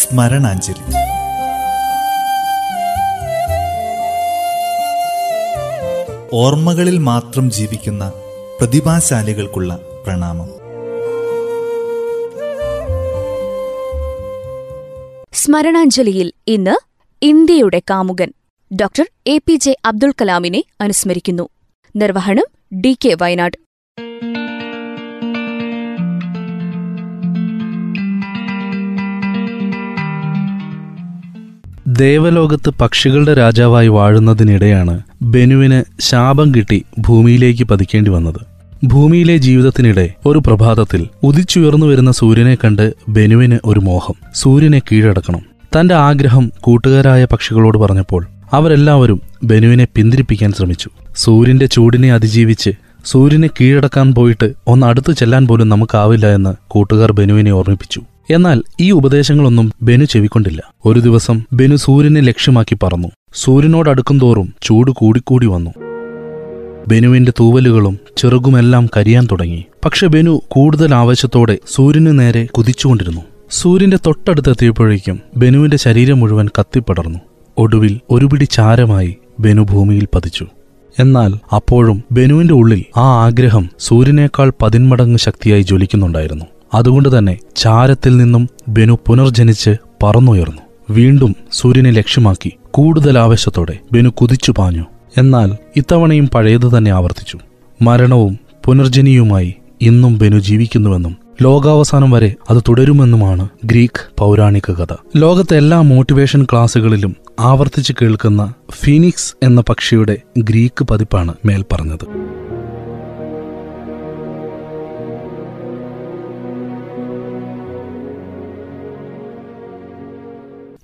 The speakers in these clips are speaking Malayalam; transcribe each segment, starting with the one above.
സ്മരണാഞ്ജലി. ഓർമ്മകളിൽ മാത്രം ജീവിക്കുന്ന പ്രതിഭാശാലികൾക്കുള്ള പ്രണാമം. സ്മരണാഞ്ജലിയിൽ ഇന്ന് ഇന്ത്യയുടെ കാമുകൻ doctor A P J Abdul കലാമിനെ അനുസ്മരിക്കുന്നു. നിർവഹണം ഡി കെ വയനാട്. ദേവലോകത്ത് പക്ഷികളുടെ രാജാവായി വാഴുന്നതിനിടെയാണ് ബെനുവിന് ശാപം കിട്ടി ഭൂമിയിലേക്ക് പതിക്കേണ്ടി വന്നത്. ഭൂമിയിലെ ജീവിതത്തിനിടെ ഒരു പ്രഭാതത്തിൽ ഉദിച്ചുയർന്നു വരുന്ന സൂര്യനെ കണ്ട് ബെനുവിന് ഒരു മോഹം. സൂര്യനെ കീഴടക്കണം. തന്റെ ആഗ്രഹം കൂട്ടുകാരായ പക്ഷികളോട് പറഞ്ഞപ്പോൾ അവരെല്ലാവരും ബെനുവിനെ പിന്തിരിപ്പിക്കാൻ ശ്രമിച്ചു. സൂര്യന്റെ ചൂടിനെ അതിജീവിച്ച് സൂര്യനെ കീഴടക്കാൻ പോയിട്ട് ഒന്ന് അടുത്തു ചെല്ലാൻ പോലും നമുക്കാവില്ല എന്ന് കൂട്ടുകാർ ബെനുവിനെ ഓർമ്മിപ്പിച്ചു. എന്നാൽ ഈ ഉപദേശങ്ങളൊന്നും ബെനു ചെവിക്കൊണ്ടില്ല. ഒരു ദിവസം ബെനു സൂര്യനെ ലക്ഷ്യമാക്കി പറന്നു. സൂര്യനോടടുക്കും തോറും ചൂട് കൂടിക്കൂടി വന്നു. ബെനുവിന്റെ തൂവലുകളും ചിറകുമെല്ലാം കരിയാൻ തുടങ്ങി. പക്ഷെ ബെനു കൂടുതൽ ആവേശത്തോടെ സൂര്യനു നേരെ കുതിച്ചുകൊണ്ടിരുന്നു. സൂര്യന്റെ തൊട്ടടുത്തെത്തിയപ്പോഴേക്കും ബെനുവിന്റെ ശരീരം മുഴുവൻ കത്തിപ്പടർന്നു. ഒടുവിൽ ഒരുപിടി ചാരമായി ബെനു ഭൂമിയിൽ പതിച്ചു. എന്നാൽ അപ്പോഴും ബെനുവിന്റെ ഉള്ളിൽ ആ ആഗ്രഹം സൂര്യനേക്കാൾ പതിന്മടങ്ങ് ശക്തിയായി ജ്വലിക്കുന്നുണ്ടായിരുന്നു. അതുകൊണ്ട് തന്നെ ചാരത്തിൽ നിന്നും ബെനു പുനർജനിച്ച് പറന്നുയർന്നു. വീണ്ടും സൂര്യനെ ലക്ഷ്യമാക്കി കൂടുതൽ ആവേശത്തോടെ ബെനു കുതിച്ചു പാഞ്ഞു. എന്നാൽ ഇത്തവണയും പഴയത് തന്നെ ആവർത്തിച്ചു. മരണവും പുനർജനിയുമായി ഇന്നും ബെനു ജീവിക്കുന്നുവെന്നും ലോകാവസാനം വരെ അത് തുടരുമെന്നുമാണ് ഗ്രീക്ക് പൗരാണിക കഥ. ലോകത്തെ എല്ലാ മോട്ടിവേഷൻ ക്ലാസുകളിലും ആവർത്തിച്ച് കേൾക്കുന്ന ഫീനിക്സ് എന്ന പക്ഷിയുടെ ഗ്രീക്ക് പതിപ്പാണ് മേൽ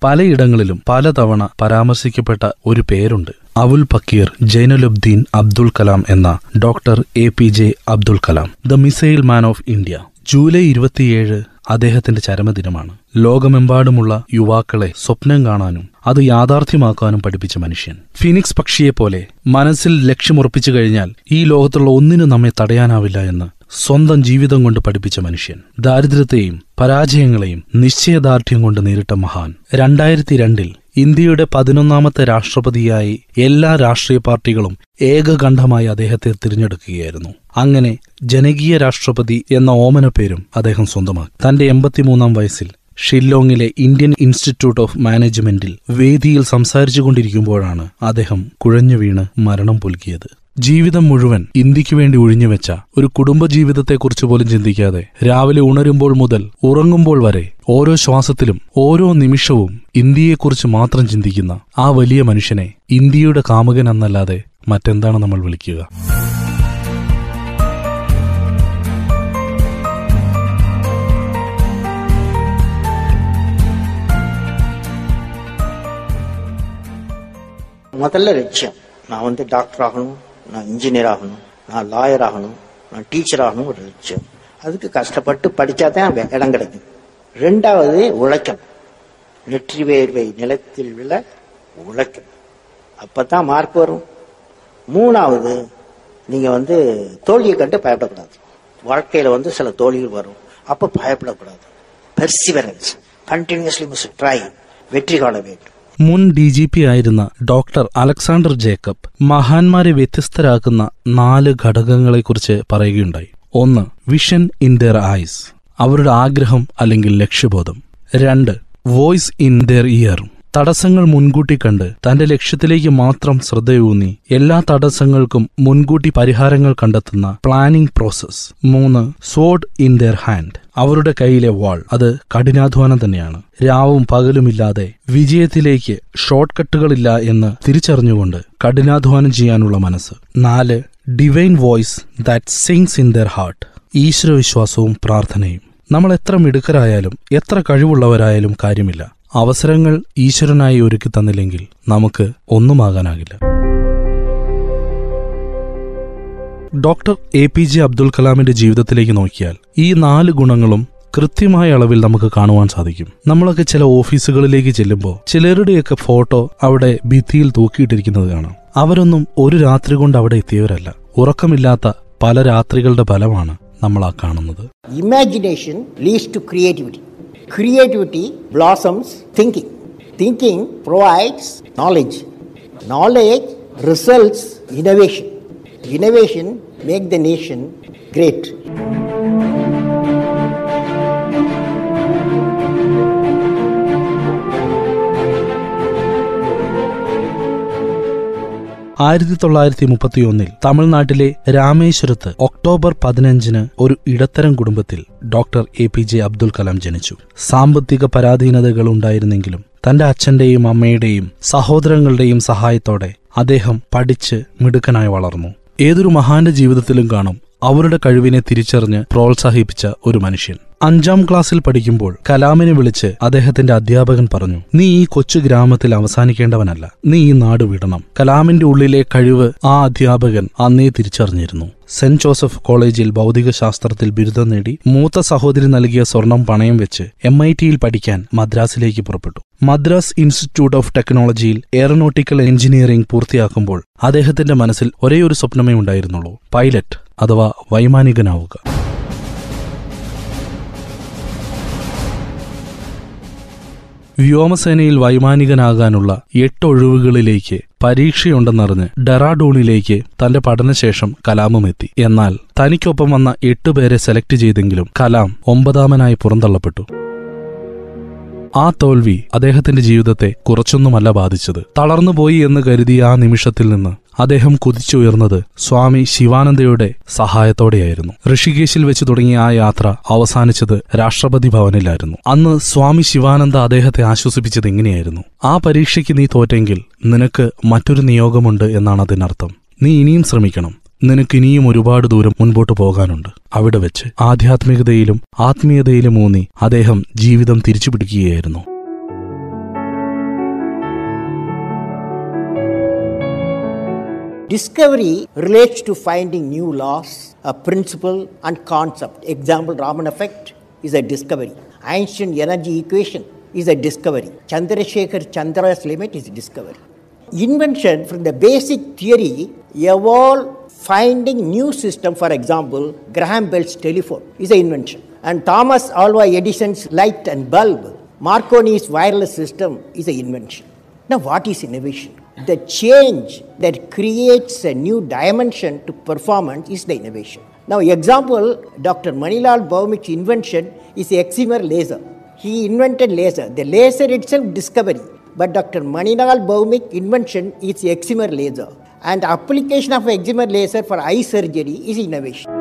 പലയിടങ്ങളിലും പലതവണ പരാമർശിക്കപ്പെട്ട ഒരു പേരുണ്ട്. അവുൽ പക്കീർ ജൈനുലുബ്ദീൻ അബ്ദുൽ കലാം എന്ന doctor A P J Abdul Kalam. The missile man of India. July ഇരുപത്തിയേഴ് അദ്ദേഹത്തിന്റെ ചരമദിനമാണ്. ലോകമെമ്പാടുമുള്ള യുവാക്കളെ സ്വപ്നം കാണാനും അത് യാഥാർത്ഥ്യമാക്കാനും പഠിപ്പിച്ച മനുഷ്യൻ. ഫിനിക്സ് പക്ഷിയെപ്പോലെ മനസ്സിൽ ലക്ഷ്യമുറപ്പിച്ചു കഴിഞ്ഞാൽ ഈ ലോകത്തുള്ള ഒന്നിനും നമ്മെ തടയാനാവില്ല എന്ന് സ്വന്തം ജീവിതം കൊണ്ട് പഠിപ്പിച്ച മനുഷ്യൻ. ദാരിദ്ര്യത്തെയും പരാജയങ്ങളെയും നിശ്ചയദാർഢ്യം കൊണ്ട് നേരിട്ട മഹാൻ. രണ്ടായിരത്തി രണ്ടിൽ ഇന്ത്യയുടെ പതിനൊന്നാമത്തെ രാഷ്ട്രപതിയായി എല്ലാ രാഷ്ട്രീയ പാർട്ടികളും ഏകകണ്ഠമായി അദ്ദേഹത്തെ തിരഞ്ഞെടുക്കുകയായിരുന്നു. അങ്ങനെ ജനകീയ രാഷ്ട്രപതി എന്ന ഓമന പേരും അദ്ദേഹം സ്വന്തമാക്കി. തന്റെ എൺപത്തിമൂന്നാം വയസ്സിൽ ഷില്ലോങ്ങിലെ ഇന്ത്യൻ ഇൻസ്റ്റിറ്റ്യൂട്ട് ഓഫ് മാനേജ്മെന്റിൽ വേദിയിൽ സംസാരിച്ചുകൊണ്ടിരിക്കുമ്പോഴാണ് അദ്ദേഹം കുഴഞ്ഞു വീണ് മരണം പുൽകിയത്. ജീവിതം മുഴുവൻ ഇന്ത്യയ്ക്ക് വേണ്ടി ഒഴിഞ്ഞുവെച്ച ഒരു കുടുംബ ജീവിതത്തെക്കുറിച്ച് പോലും ചിന്തിക്കാതെ രാവിലെ ഉണരുമ്പോൾ മുതൽ ഉറങ്ങുമ്പോൾ വരെ ഓരോ ശ്വാസത്തിലും ഓരോ നിമിഷവും ഇന്ത്യയെക്കുറിച്ച് മാത്രം ചിന്തിക്കുന്ന ആ വലിയ മനുഷ്യനെ ഇന്ത്യയുടെ കാമുകൻ എന്നല്ലാതെ മറ്റെന്താണ് നമ്മൾ വിളിക്കുക? മതല്ല ലക്ഷ്യം. നാ വന്ന് ഡാക്ടർ ആകണോ நான் இன்ஜினியர் ஆகணும் நான் லாயர் ஆகணும் நான் டீச்சர் ஆகணும் ஒரு லட்சியம். அதுக்கு கஷ்டப்பட்டு படித்தா தான் இடம் கிடைக்கும். ரெண்டாவது உழைக்கணும். நெற்றி வேர்வை நிலத்தில் விழ உழைக்கணும். அப்போ தான் மார்க் வரும். மூணாவது நீங்கள் வந்து தோல்வியை கண்டு பயப்படக்கூடாது. வாழ்க்கையில் வந்து சில தோல்விகள் வரும். அப்போ பயப்படக்கூடாது. பெர்சிவரன்ஸ் கண்டினியூஸ்லி மிஸ் ட்ரை வெற்றி காண வேண்டும். മുൻ ഡി ജി പി ആയിരുന്ന ഡോക്ടർ അലക്സാണ്ടർ ജേക്കബ് മഹാന്മാരെ വ്യത്യസ്തരാക്കുന്ന നാല് ഘടകങ്ങളെക്കുറിച്ച് പറയുകയുണ്ടായി. ഒന്ന് വിഷൻ ഇൻ ദർ ഐസ് അവരുടെ ആഗ്രഹം അല്ലെങ്കിൽ ലക്ഷ്യബോധം. രണ്ട് വോയിസ് ഇൻ ദർ ഇയർ തടസ്സങ്ങൾ മുൻകൂട്ടി കണ്ട് തന്റെ ലക്ഷ്യത്തിലേക്ക് മാത്രം ശ്രദ്ധയൂന്നി എല്ലാ തടസ്സങ്ങൾക്കും മുൻകൂട്ടി പരിഹാരങ്ങൾ കണ്ടെത്തുന്ന പ്ലാനിംഗ് പ്രോസസ് മൂന്ന് സോഡ് ഇൻ ദർ ഹാൻഡ് അവരുടെ കയ്യിലെ വാൾ അത് കഠിനാധ്വാനം തന്നെയാണ്. രാവും പകലുമില്ലാതെ വിജയത്തിലേക്ക് ഷോർട്ട് കട്ടുകളില്ല എന്ന് തിരിച്ചറിഞ്ഞുകൊണ്ട് കഠിനാധ്വാനം ചെയ്യാനുള്ള മനസ്സ്. നാല് divine voice that sings in their heart ഈശ്വരവിശ്വാസവും പ്രാർത്ഥനയും. നമ്മൾ എത്ര മിടുക്കരായാലും എത്ര കഴിവുള്ളവരായാലും കാര്യമില്ല. അവസരങ്ങൾ ഈശ്വരനായി ഒരുക്കി തന്നില്ലെങ്കിൽ നമുക്ക് ഒന്നുമാകാനാകില്ല. Doctor A P J Abdul കലാമിന്റെ ജീവിതത്തിലേക്ക് നോക്കിയാൽ ഈ നാല് ഗുണങ്ങളും കൃത്യമായ അളവിൽ നമുക്ക് കാണുവാൻ സാധിക്കും. നമ്മളൊക്കെ ചില ഓഫീസുകളിലേക്ക് ചെല്ലുമ്പോൾ ചിലരുടെയൊക്കെ ഫോട്ടോ അവിടെ ഭിത്തിയിൽ തൂക്കിയിട്ടിരിക്കുന്നത് കാണാം. അവരൊന്നും ഒരു രാത്രി കൊണ്ട് അവിടെ എത്തിയവരല്ല. ഉറക്കമില്ലാത്ത പല രാത്രികളുടെ ഫലമാണ് നമ്മൾ ആ കാണുന്നത്. Imagination leads to creativity. Creativity blossoms thinking. Thinking provides knowledge. Knowledge results innovation. Innovation make the nation great. ആയിരത്തി തൊള്ളായിരത്തി മുപ്പത്തിയൊന്നിൽ തമിഴ്നാട്ടിലെ രാമേശ്വരത്ത് ഒക്ടോബർ പതിനഞ്ചിന് ഒരു ഇടത്തരം കുടുംബത്തിൽ doctor A P J Abdul Kalam ജനിച്ചു. സാമ്പത്തിക പരാധീനതകൾ ഉണ്ടായിരുന്നെങ്കിലും തന്റെ അച്ഛന്റെയും അമ്മയുടെയും സഹോദരങ്ങളുടെയും സഹായത്തോടെ അദ്ദേഹം പഠിച്ച് മിടുക്കനായി വളർന്നു. ഏതൊരു മഹാന്റെ ജീവിതത്തിലും കാണും അവരുടെ കഴിവിനെ തിരിച്ചറിഞ്ഞ് പ്രോത്സാഹിപ്പിച്ച ഒരു മനുഷ്യൻ. അഞ്ചാം ക്ലാസ്സിൽ പഠിക്കുമ്പോൾ കലാമിനെ വിളിച്ച് അദ്ദേഹത്തിന്റെ അധ്യാപകൻ പറഞ്ഞു നീ ഈ കൊച്ചു ഗ്രാമത്തിൽ അവസാനിക്കേണ്ടവനല്ല. നീ ഈ നാട് വിടണം. കലാമിന്റെ ഉള്ളിലെ കഴിവ് ആ അധ്യാപകൻ അന്നേ തിരിച്ചറിഞ്ഞിരുന്നു. സെന്റ് ജോസഫ് കോളേജിൽ ഭൗതിക ശാസ്ത്രത്തിൽ ബിരുദം നേടി മൂത്ത സഹോദരി നൽകിയ സ്വർണം പണയം വെച്ച് എം ഐ ടിയിൽ പഠിക്കാൻ മദ്രാസിലേക്ക് പുറപ്പെട്ടു. മദ്രാസ് ഇൻസ്റ്റിറ്റ്യൂട്ട് ഓഫ് ടെക്നോളജിയിൽ എയറോനോട്ടിക്കൽ എഞ്ചിനീയറിംഗ് പൂർത്തിയാക്കുമ്പോൾ അദ്ദേഹത്തിന്റെ മനസ്സിൽ ഒരേയൊരു സ്വപ്നമേ ഉണ്ടായിരുന്നുള്ളൂ. പൈലറ്റ് അഥവാ വൈമാനികനാവുക. വ്യോമസേനയിൽ വൈമാനികനാകാനുള്ള എട്ട് ഒഴിവുകളിലേക്ക് പരീക്ഷയുണ്ടെന്നറിഞ്ഞ് ഡെറാഡൂണിലേക്ക് തന്റെ പഠനശേഷം കലാമും എത്തി എന്നാൽ തനിക്കൊപ്പം വന്ന എട്ടുപേരെ സെലക്ട് ചെയ്തെങ്കിലും കലാം ഒമ്പതാമനായി പുറന്തള്ളപ്പെട്ടു. ആ തോൽവി അദ്ദേഹത്തിന്റെ ജീവിതത്തെ കുറച്ചൊന്നുമല്ല ബാധിച്ചത്. തളർന്നുപോയി എന്ന് കരുതിയ ആ നിമിഷത്തിൽ നിന്ന് അദ്ദേഹം കുതിച്ചുയർന്നത് സ്വാമി ശിവാനന്ദയുടെ സഹായത്തോടെയായിരുന്നു. ഋഷികേശിൽ വെച്ച് തുടങ്ങിയ ആ യാത്ര അവസാനിച്ചത് രാഷ്ട്രപതി ഭവനിലായിരുന്നു. അന്ന് സ്വാമി ശിവാനന്ദ അദ്ദേഹത്തെ ആശ്വസിപ്പിച്ചത് എങ്ങനെയായിരുന്നു ആ പരീക്ഷയ്ക്ക് നീ തോറ്റെങ്കിൽ നിനക്ക് മറ്റൊരു നിയോഗമുണ്ട് എന്നാണ് അതിനർത്ഥം. നീ ഇനിയും ശ്രമിക്കണം. നിനക്ക് ഇനിയും ഒരുപാട് ദൂരം മുൻപോട്ട് പോകാനുണ്ട്. അവിടെ വെച്ച് ആധ്യാത്മികതയിലും ആത്മീയതയിലും ഊന്നി അദ്ദേഹം ജീവിതം തിരിച്ചുപിടിക്കുകയായിരുന്നു. Discovery relates to finding new laws, a principle, and concept. Example Raman effect is a discovery. Einstein energy equation is a discovery. Chandrasekhar Chandra's limit is a discovery. Invention from the basic theory evolved finding new system. For example, Graham Bell's telephone is an invention. And Thomas Alva Edison's light and bulb, Marconi's wireless system is an invention. Now, what is innovation? The change that creates a new dimension to performance is the innovation. Now, example, Dr. Manilal Baumik's invention is excimer laser. He invented laser. The laser itself discovery, but Dr. Manilal Baumik invention is excimer laser. And application of excimer laser for eye surgery is innovation.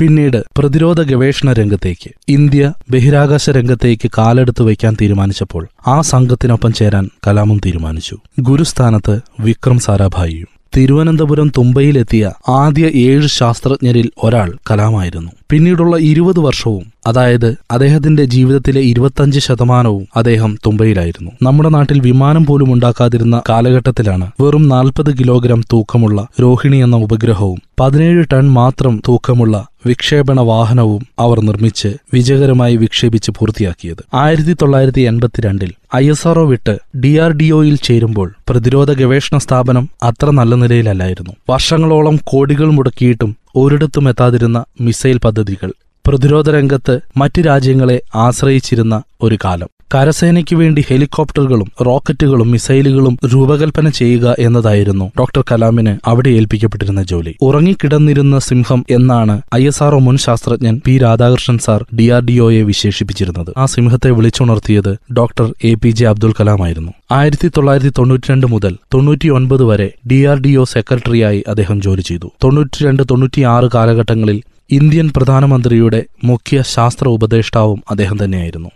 പിന്നീട് പ്രതിരോധ ഗവേഷണ രംഗത്തേക്ക് ഇന്ത്യ ബഹിരാകാശ രംഗത്തേക്ക് കാലെടുത്തു വയ്ക്കാൻ തീരുമാനിച്ചപ്പോൾ ആ സംഘത്തിനൊപ്പം ചേരാൻ കലാമും തീരുമാനിച്ചു. ഗുരുസ്ഥാനത്ത് വിക്രം സാരാഭായിയും തിരുവനന്തപുരം തുമ്പയിലെത്തിയ ആദ്യ ഏഴ് ശാസ്ത്രജ്ഞരിൽ ഒരാൾ കലാമായിരുന്നു. പിന്നീടുള്ള ഇരുപത് വർഷവും അതായത് അദ്ദേഹത്തിന്റെ ജീവിതത്തിലെ ഇരുപത്തഞ്ച് ശതമാനവും അദ്ദേഹം തുമ്പയിലായിരുന്നു. നമ്മുടെ നാട്ടിൽ വിമാനം പോലും ഉണ്ടാക്കാതിരുന്ന കാലഘട്ടത്തിലാണ് വെറും നാൽപ്പത് കിലോഗ്രാം തൂക്കമുള്ള രോഹിണി എന്ന ഉപഗ്രഹവും പതിനേഴ് ടൺ മാത്രം തൂക്കമുള്ള വിക്ഷേപണ വാഹനവും അവർ നിർമ്മിച്ച് വിജയകരമായി വിക്ഷേപിച്ച് പൂർത്തിയാക്കിയത്. ആയിരത്തി തൊള്ളായിരത്തി എൺപത്തിരണ്ടിൽ ഐ എസ് ആർഒ വിട്ട് ഡി ആർ ഡി ഒയിൽ ചേരുമ്പോൾ പ്രതിരോധ ഗവേഷണ സ്ഥാപനം അത്ര നല്ല നിലയിലല്ലായിരുന്നു. വർഷങ്ങളോളം കോടികൾ മുടക്കിയിട്ടും ഒരിടത്തും എത്താതിരുന്ന മിസൈൽ പദ്ധതികൾ പ്രതിരോധ രംഗത്ത് മറ്റ് രാജ്യങ്ങളെ ആശ്രയിച്ചിരുന്ന ഒരു കാലം. കരസേനയ്ക്ക് വേണ്ടി ഹെലികോപ്റ്ററുകളും റോക്കറ്റുകളും മിസൈലുകളും രൂപകൽപ്പന ചെയ്യുക എന്നതായിരുന്നു ഡോക്ടർ കലാമിന് അവിടെ ഏൽപ്പിക്കപ്പെട്ടിരുന്ന ജോലി. ഉറങ്ങിക്കിടന്നിരുന്ന സിംഹം എന്നാണ് ഐ എസ് ആർഒ മുൻ ശാസ്ത്രജ്ഞൻ P. Radhakrishnan sir D R D ഒയെ വിശേഷിപ്പിച്ചിരുന്നത്. ആ സിംഹത്തെ വിളിച്ചുണർത്തിയത് doctor A. P. J. Abdul Kalam ആയിരുന്നു ആയിരത്തി തൊള്ളായിരത്തി തൊണ്ണൂറ്റിരണ്ട് മുതൽ തൊണ്ണൂറ്റിയൊൻപത് വരെ ഡി ആർ ഡി ഒ സെക്രട്ടറിയായി അദ്ദേഹം ജോലി ചെയ്തു. തൊണ്ണൂറ്റിരണ്ട് തൊണ്ണൂറ്റിയാറ് കാലഘട്ടങ്ങളിൽ ഇന്ത്യൻ പ്രധാനമന്ത്രിയുടെ മുഖ്യ ശാസ്ത്ര ഉപദേഷ്ടാവും അദ്ദേഹം തന്നെയായിരുന്നു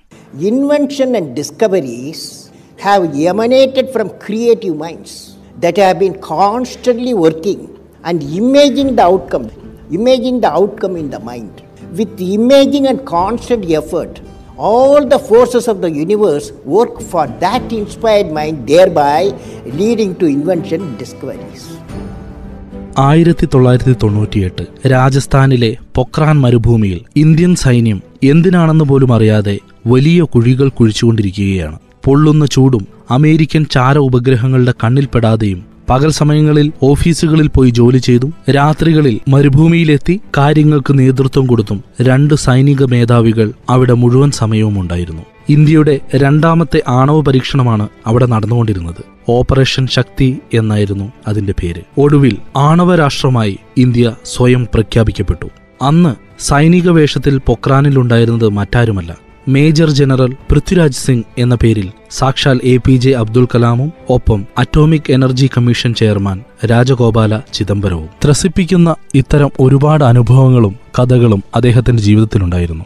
Invention and discoveries have emanated from creative minds that have been constantly working and imaging the outcome, imaging the outcome in the mind. With imaging and constant effort, all the forces of the universe work for that inspired mind, thereby leading to invention discoveries. ആയിരത്തി തൊള്ളായിരത്തി തൊണ്ണൂറ്റിയെട്ട് രാജസ്ഥാനിലെ പൊക്രാൻ മരുഭൂമിയിൽ ഇന്ത്യൻ സൈന്യം എന്തിനാണെന്ന് പോലും അറിയാതെ വലിയ കുഴികൾ കുഴിച്ചുകൊണ്ടിരിക്കുകയാണ്. പൊള്ളുന്ന ചൂടും അമേരിക്കൻ ചാര ഉപഗ്രഹങ്ങളുടെ കണ്ണിൽപ്പെടാതെയും പകൽ സമയങ്ങളിൽ ഓഫീസുകളിൽ പോയി ജോലി ചെയ്തും രാത്രികളിൽ മരുഭൂമിയിലെത്തി കാര്യങ്ങൾക്ക് നേതൃത്വം കൊടുത്തും രണ്ട് സൈനിക മേധാവികൾ അവിടെ മുഴുവൻ സമയവും ഉണ്ടായിരുന്നു. ഇന്ത്യയുടെ രണ്ടാമത്തെ ആണവ പരീക്ഷണമാണ് അവിടെ നടന്നുകൊണ്ടിരുന്നത്. ഓപ്പറേഷൻ ശക്തി എന്നായിരുന്നു അതിന്റെ പേര്. ഒടുവിൽ ആണവ രാഷ്ട്രമായി ഇന്ത്യ സ്വയം പ്രഖ്യാപിക്കപ്പെട്ടു. അന്ന് സൈനിക വേഷത്തിൽ പൊക്രാനിലുണ്ടായിരുന്നത് മറ്റാരുമല്ല. മേജർ ജനറൽ പൃഥ്വിരാജ് സിംഗ് എന്ന പേരിൽ സാക്ഷാൽ എ പി ജെ അബ്ദുൽ കലാമും ഒപ്പം atomic energy commission chairman Rajagopala ചിദംബരവും. ത്രസിപ്പിക്കുന്ന ഇത്തരം ഒരുപാട് അനുഭവങ്ങളും കഥകളും അദ്ദേഹത്തിന്റെ ജീവിതത്തിലുണ്ടായിരുന്നു.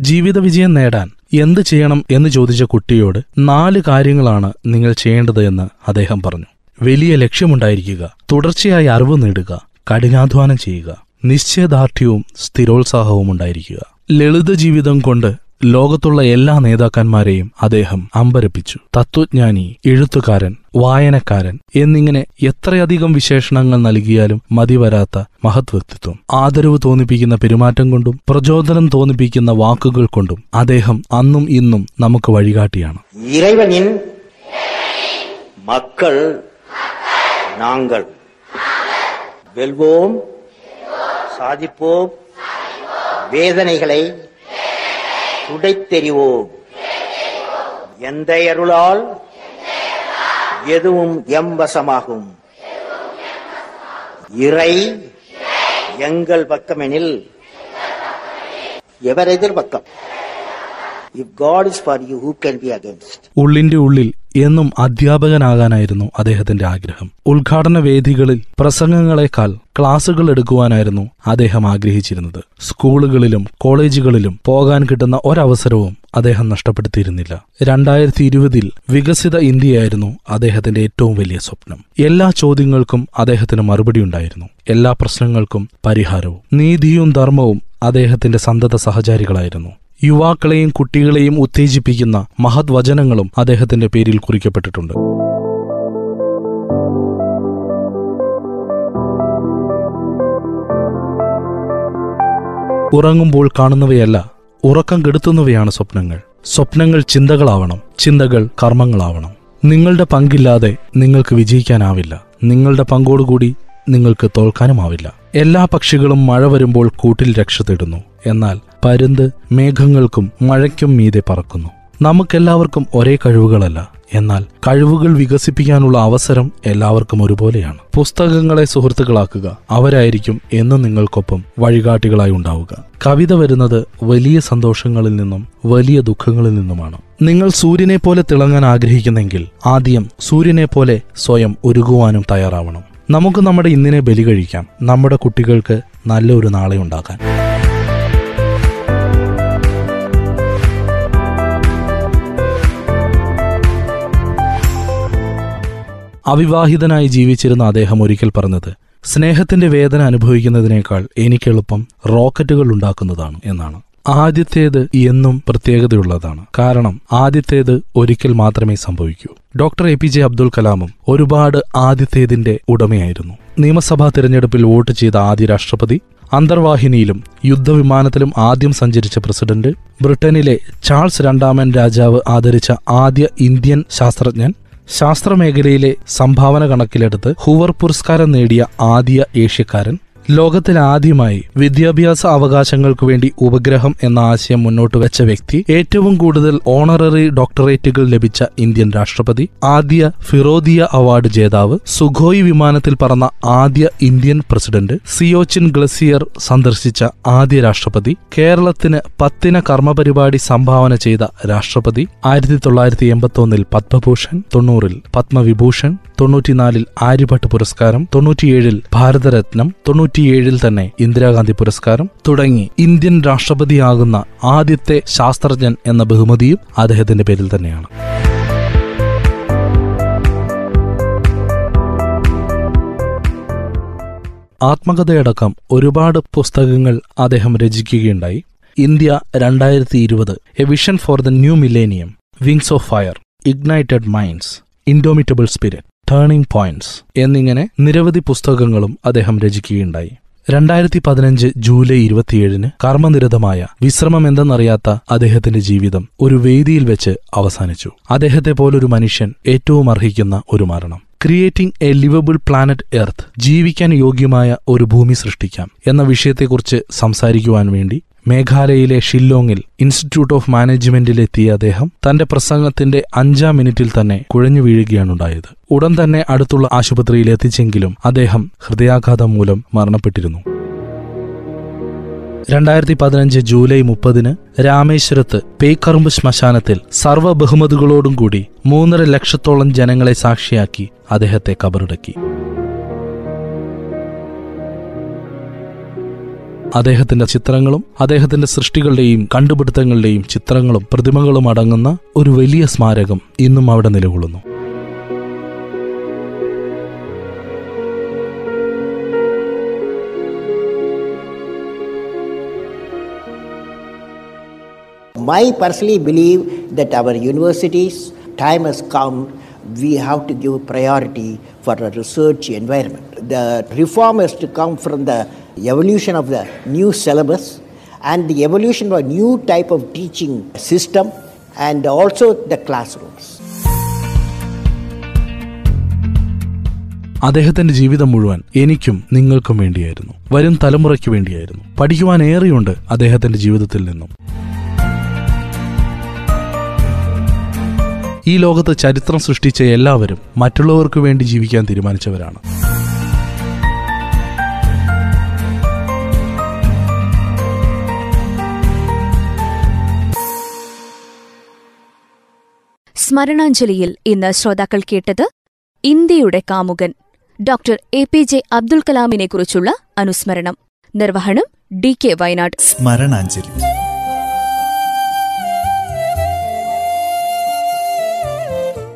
ജീവിത വിജയം നേടാൻ എന്ത് ചെയ്യണം എന്ന് ചോദിച്ച കുട്ടിയോട് നാല് കാര്യങ്ങളാണ് നിങ്ങൾ ചെയ്യേണ്ടത് എന്ന് അദ്ദേഹം പറഞ്ഞു. വലിയ ലക്ഷ്യമുണ്ടായിരിക്കുക. തുടർച്ചയായി അറിവ് നേടുക. കഠിനാധ്വാനം ചെയ്യുക. നിശ്ചയദാർഢ്യവും സ്ഥിരോത്സാഹവും ഉണ്ടായിരിക്കുക. ലളിത ജീവിതം കൊണ്ട് ലോകത്തുള്ള എല്ലാ നേതാക്കന്മാരെയും അദ്ദേഹം അമ്പരപ്പിച്ചു. തത്വജ്ഞാനി എഴുത്തുകാരൻ വായനക്കാരൻ എന്നിങ്ങനെ എത്രയധികം വിശേഷണങ്ങൾ നൽകിയാലും മതിവരാത്ത മഹത് ആദരവ് തോന്നിപ്പിക്കുന്ന പെരുമാറ്റം കൊണ്ടും പ്രചോദനം തോന്നിപ്പിക്കുന്ന വാക്കുകൾ കൊണ്ടും അദ്ദേഹം അന്നും ഇന്നും നമുക്ക് വഴികാട്ടിയാണ്. മക്കൾ நாங்கள் வெல்வோம் சாதிப்போம் வேதனைகளை துடைத்தெறிவோம் எந்த அருளால் எதுவும் எம்பசமாகும் இறை எங்கள் பக்கமெனில் எவர் எதிர் பக்கம் If God is for you, who can be against? ഉള്ളിന്റെ ഉള്ളിൽ എന്നും അധ്യാപകനാകാനായിരുന്നു അദ്ദേഹത്തിന്റെ ആഗ്രഹം. ഉദ്ഘാടന വേദികളിൽ പ്രസംഗങ്ങളെക്കാൾ ക്ലാസുകൾ എടുക്കുവാനായിരുന്നു അദ്ദേഹം ആഗ്രഹിച്ചിരുന്നത്. സ്കൂളുകളിലും കോളേജുകളിലും പോകാൻ കിട്ടുന്ന ഒരവസരവും അദ്ദേഹം നഷ്ടപ്പെടുത്തിയിരുന്നില്ല. രണ്ടായിരത്തി ഇരുപതിൽ വികസിത ഇന്ത്യയായിരുന്നു അദ്ദേഹത്തിന്റെ ഏറ്റവും വലിയ സ്വപ്നം. എല്ലാ ചോദ്യങ്ങൾക്കും അദ്ദേഹത്തിന് മറുപടി ഉണ്ടായിരുന്നു. എല്ലാ പ്രശ്നങ്ങൾക്കും പരിഹാരവും നീതിയും ധർമ്മവും അദ്ദേഹത്തിന്റെ സന്തത സഹചാരികളായിരുന്നു. യുവാക്കളെയും കുട്ടികളെയും ഉത്തേജിപ്പിക്കുന്ന മഹത് വചനങ്ങളും അദ്ദേഹത്തിന്റെ പേരിൽ കുറിക്കപ്പെട്ടിട്ടുണ്ട്. ഉറങ്ങുമ്പോൾ കാണുന്നവയല്ല ഉറക്കം കെടുത്തുന്നവയാണ് സ്വപ്നങ്ങൾ. സ്വപ്നങ്ങൾ ചിന്തകളാവണം ചിന്തകൾ കർമ്മങ്ങളാവണം. നിങ്ങളുടെ പങ്കില്ലാതെ നിങ്ങൾക്ക് വിജയിക്കാനാവില്ല. നിങ്ങളുടെ പങ്കോടുകൂടി നിങ്ങൾക്ക് തോൽക്കാനുമാവില്ല. എല്ലാ പക്ഷികളും മഴ വരുമ്പോൾ കൂട്ടിൽ രക്ഷ തേടുന്നു. എന്നാൽ പരുന്ത് മേഘങ്ങൾക്കും മഴയ്ക്കും മീതെ പറക്കുന്നു. നമുക്കെല്ലാവർക്കും ഒരേ കഴിവുകളല്ല. എന്നാൽ കഴിവുകൾ വികസിപ്പിക്കാനുള്ള അവസരം എല്ലാവർക്കും ഒരുപോലെയാണ്. പുസ്തകങ്ങളെ സുഹൃത്തുക്കളാക്കുക അവരായിരിക്കും എന്നും നിങ്ങൾക്കൊപ്പം വഴികാട്ടികളായി ഉണ്ടാവുക. കവിത വരുന്നത് വലിയ സന്തോഷങ്ങളിൽ നിന്നും വലിയ ദുഃഖങ്ങളിൽ നിന്നുമാണ്. നിങ്ങൾ സൂര്യനെ പോലെ തിളങ്ങാൻ ആഗ്രഹിക്കുന്നെങ്കിൽ ആദ്യം സൂര്യനെ പോലെ സ്വയം ഒരുകുവാനും തയ്യാറാവണം. നമുക്ക് നമ്മുടെ ഇന്നിനെ ബലി കഴിക്കാം നമ്മുടെ കുട്ടികൾക്ക് നല്ലൊരു നാളെ ഉണ്ടാക്കാൻ. അവിവാഹിതനായി ജീവിച്ചിരുന്ന അദ്ദേഹം ഒരിക്കൽ പറഞ്ഞത് സ്നേഹത്തിന്റെ വേദന അനുഭവിക്കുന്നതിനേക്കാൾ എനിക്കെളുപ്പം റോക്കറ്റുകൾ ഉണ്ടാക്കുന്നതാണ് എന്നാണ്. ആദ്യത്തേത് എന്നും പ്രത്യേകതയുള്ളതാണ്. കാരണം ആദ്യത്തേത് ഒരിക്കൽ മാത്രമേ സംഭവിക്കൂ. Doctor A P J Abdul കലാമും ഒരുപാട് ആദ്യത്തേതിന്റെ ഉടമയായിരുന്നു. നിയമസഭാ തിരഞ്ഞെടുപ്പിൽ വോട്ട് ചെയ്ത ആദ്യ രാഷ്ട്രപതി അന്തർവാഹിനിയിലും യുദ്ധവിമാനത്തിലും ആദ്യം സഞ്ചരിച്ച പ്രസിഡന്റ് ബ്രിട്ടനിലെ ചാൾസ് രണ്ടാമൻ രാജാവ് ആദരിച്ച ആദ്യ ഇന്ത്യൻ ശാസ്ത്രജ്ഞൻ ശാസ്ത്രമേഖലയിലെ സംഭാവന കണക്കിലെടുത്ത് ഹൂവർ പുരസ്കാരം നേടിയ ആദ്യ ഏഷ്യക്കാരൻ ലോകത്തിൽ ആദ്യമായി വിദ്യാഭ്യാസ അവകാശങ്ങൾക്ക് വേണ്ടി ഉപഗ്രഹം എന്ന ആശയം മുന്നോട്ട് വെച്ച വ്യക്തി ഏറ്റവും കൂടുതൽ ഓണററി ഡോക്ടറേറ്റുകൾ ലഭിച്ച ഇന്ത്യൻ രാഷ്ട്രപതി ആദ്യ ഫിറോദിയ അവാർഡ് ജേതാവ് സുഖോയ് വിമാനത്തിൽ പറന്ന ആദ്യ ഇന്ത്യൻ പ്രസിഡന്റ് സിയോച്ചിൻ ഗ്ലസിയർ സന്ദർശിച്ച ആദ്യ രാഷ്ട്രപതി കേരളത്തിന് പത്തിന കർമ്മപരിപാടി സംഭാവന ചെയ്ത രാഷ്ട്രപതി ആയിരത്തി തൊള്ളായിരത്തി എൺപത്തി ഒന്നിൽ പത്മഭൂഷൺ തൊണ്ണൂറിൽ പത്മവിഭൂഷൺ തൊണ്ണൂറ്റിനാലിൽ ആര്യഭട്ട് പുരസ്കാരം തൊണ്ണൂറ്റിയേഴിൽ ഭാരതരത്നം തൊണ്ണൂറ്റിയേഴിൽ തന്നെ ഇന്ദിരാഗാന്ധി പുരസ്കാരം തുടങ്ങി. ഇന്ത്യൻ രാഷ്ട്രപതിയാകുന്ന ആദ്യത്തെ ശാസ്ത്രജ്ഞൻ എന്ന ബഹുമതിയും അദ്ദേഹത്തിന്റെ പേരിൽ തന്നെയാണ്. ആത്മകഥയടക്കം ഒരുപാട് പുസ്തകങ്ങൾ അദ്ദേഹം രചിക്കുകയുണ്ടായി. ഇന്ത്യ രണ്ടായിരത്തി ഇരുപത് a vision for the new millennium wings of fire ignited minds indomitable spirit. Turning points എന്നിങ്ങനെ നിരവധി പുസ്തകങ്ങളും അദ്ദേഹം രചിക്കുകയുണ്ടായി. രണ്ടായിരത്തി പതിനഞ്ച് ജൂലൈ ഇരുപത്തിയേഴിന് കർമ്മനിരതമായ വിശ്രമം എന്തെന്നറിയാത്ത അദ്ദേഹത്തിന്റെ ജീവിതം ഒരു വേദിയിൽ വെച്ച് അവസാനിച്ചു. അദ്ദേഹത്തെ പോലൊരു മനുഷ്യൻ ഏറ്റവും അർഹിക്കുന്ന ഒരു മരണം. Creating a livable planet earth ജീവിക്കാൻ യോഗ്യമായ ഒരു ഭൂമി സൃഷ്ടിക്കാം എന്ന വിഷയത്തെക്കുറിച്ച് സംസാരിക്കുവാൻ വേണ്ടി മേഘാലയയിലെ ഷില്ലോങ്ങിൽ ഇൻസ്റ്റിറ്റ്യൂട്ട് ഓഫ് മാനേജ്മെന്റിലെത്തിയ അദ്ദേഹം തന്റെ പ്രസംഗത്തിന്റെ അഞ്ചാം മിനിറ്റിൽ തന്നെ കുഴഞ്ഞു വീഴുകയാണുണ്ടായത്. ഉടൻ തന്നെ അടുത്തുള്ള ആശുപത്രിയിൽ എത്തിച്ചെങ്കിലും അദ്ദേഹം ഹൃദയാഘാതം മൂലം മരണപ്പെട്ടിരുന്നു. രണ്ടായിരത്തി പതിനഞ്ച് ജൂലൈ മുപ്പതിന് രാമേശ്വരത്ത് പേക്കറുമ്പ് ശ്മശാനത്തിൽ സർവ ബഹുമതികളോടും കൂടി മൂന്നര ലക്ഷത്തോളം ജനങ്ങളെ സാക്ഷിയാക്കി അദ്ദേഹത്തെ കബറടക്കി. അദ്ദേഹത്തിന്റെ ചിത്രങ്ങളും അദ്ദേഹത്തിന്റെ സൃഷ്ടികളുടെയും കണ്ടുപിടുത്തങ്ങളുടെയും ചിത്രങ്ങളും പ്രതിമകളും അടങ്ങുന്ന ഒരു വലിയ സ്മാരകം ഇന്നും അവിടെ നിലകൊള്ളുന്നു. I personally believe that our universities time has come, we have to give priority for a research environment. The reform has to come from the evolution of the new syllabus and the evolution of a new type of teaching system and also the classrooms. അദ്ദേഹത്തിന്റെ ജീവിതം മുഴുവൻ എനിക്കും നിങ്ങൾക്കും വേണ്ടിയായിരുന്നു വരും തലമുറയ്ക്ക് വേണ്ടിയായിരുന്നു പഠിക്കുവാൻ ഏറെയുണ്ട് അദ്ദേഹത്തിന്റെ ജീവിതത്തിൽ നിന്നും ഈ ലോകത്ത് ചരിത്രം സൃഷ്ടിച്ച എല്ലാവരും മറ്റുള്ളവർക്ക് വേണ്ടി ജീവിക്കാൻ തീരുമാനിച്ചവരാണ്. സ്മരണാഞ്ജലിയിൽ ഇന്ന് ശ്രോതാക്കൾ കേട്ടത് ഇന്ത്യയുടെ കാമുകൻ doctor A P J Abdul കലാമിനെക്കുറിച്ചുള്ള അനുസ്മരണം. നിർവഹണം ഡി കെ വയനാട്. സ്മരണാഞ്ജലി.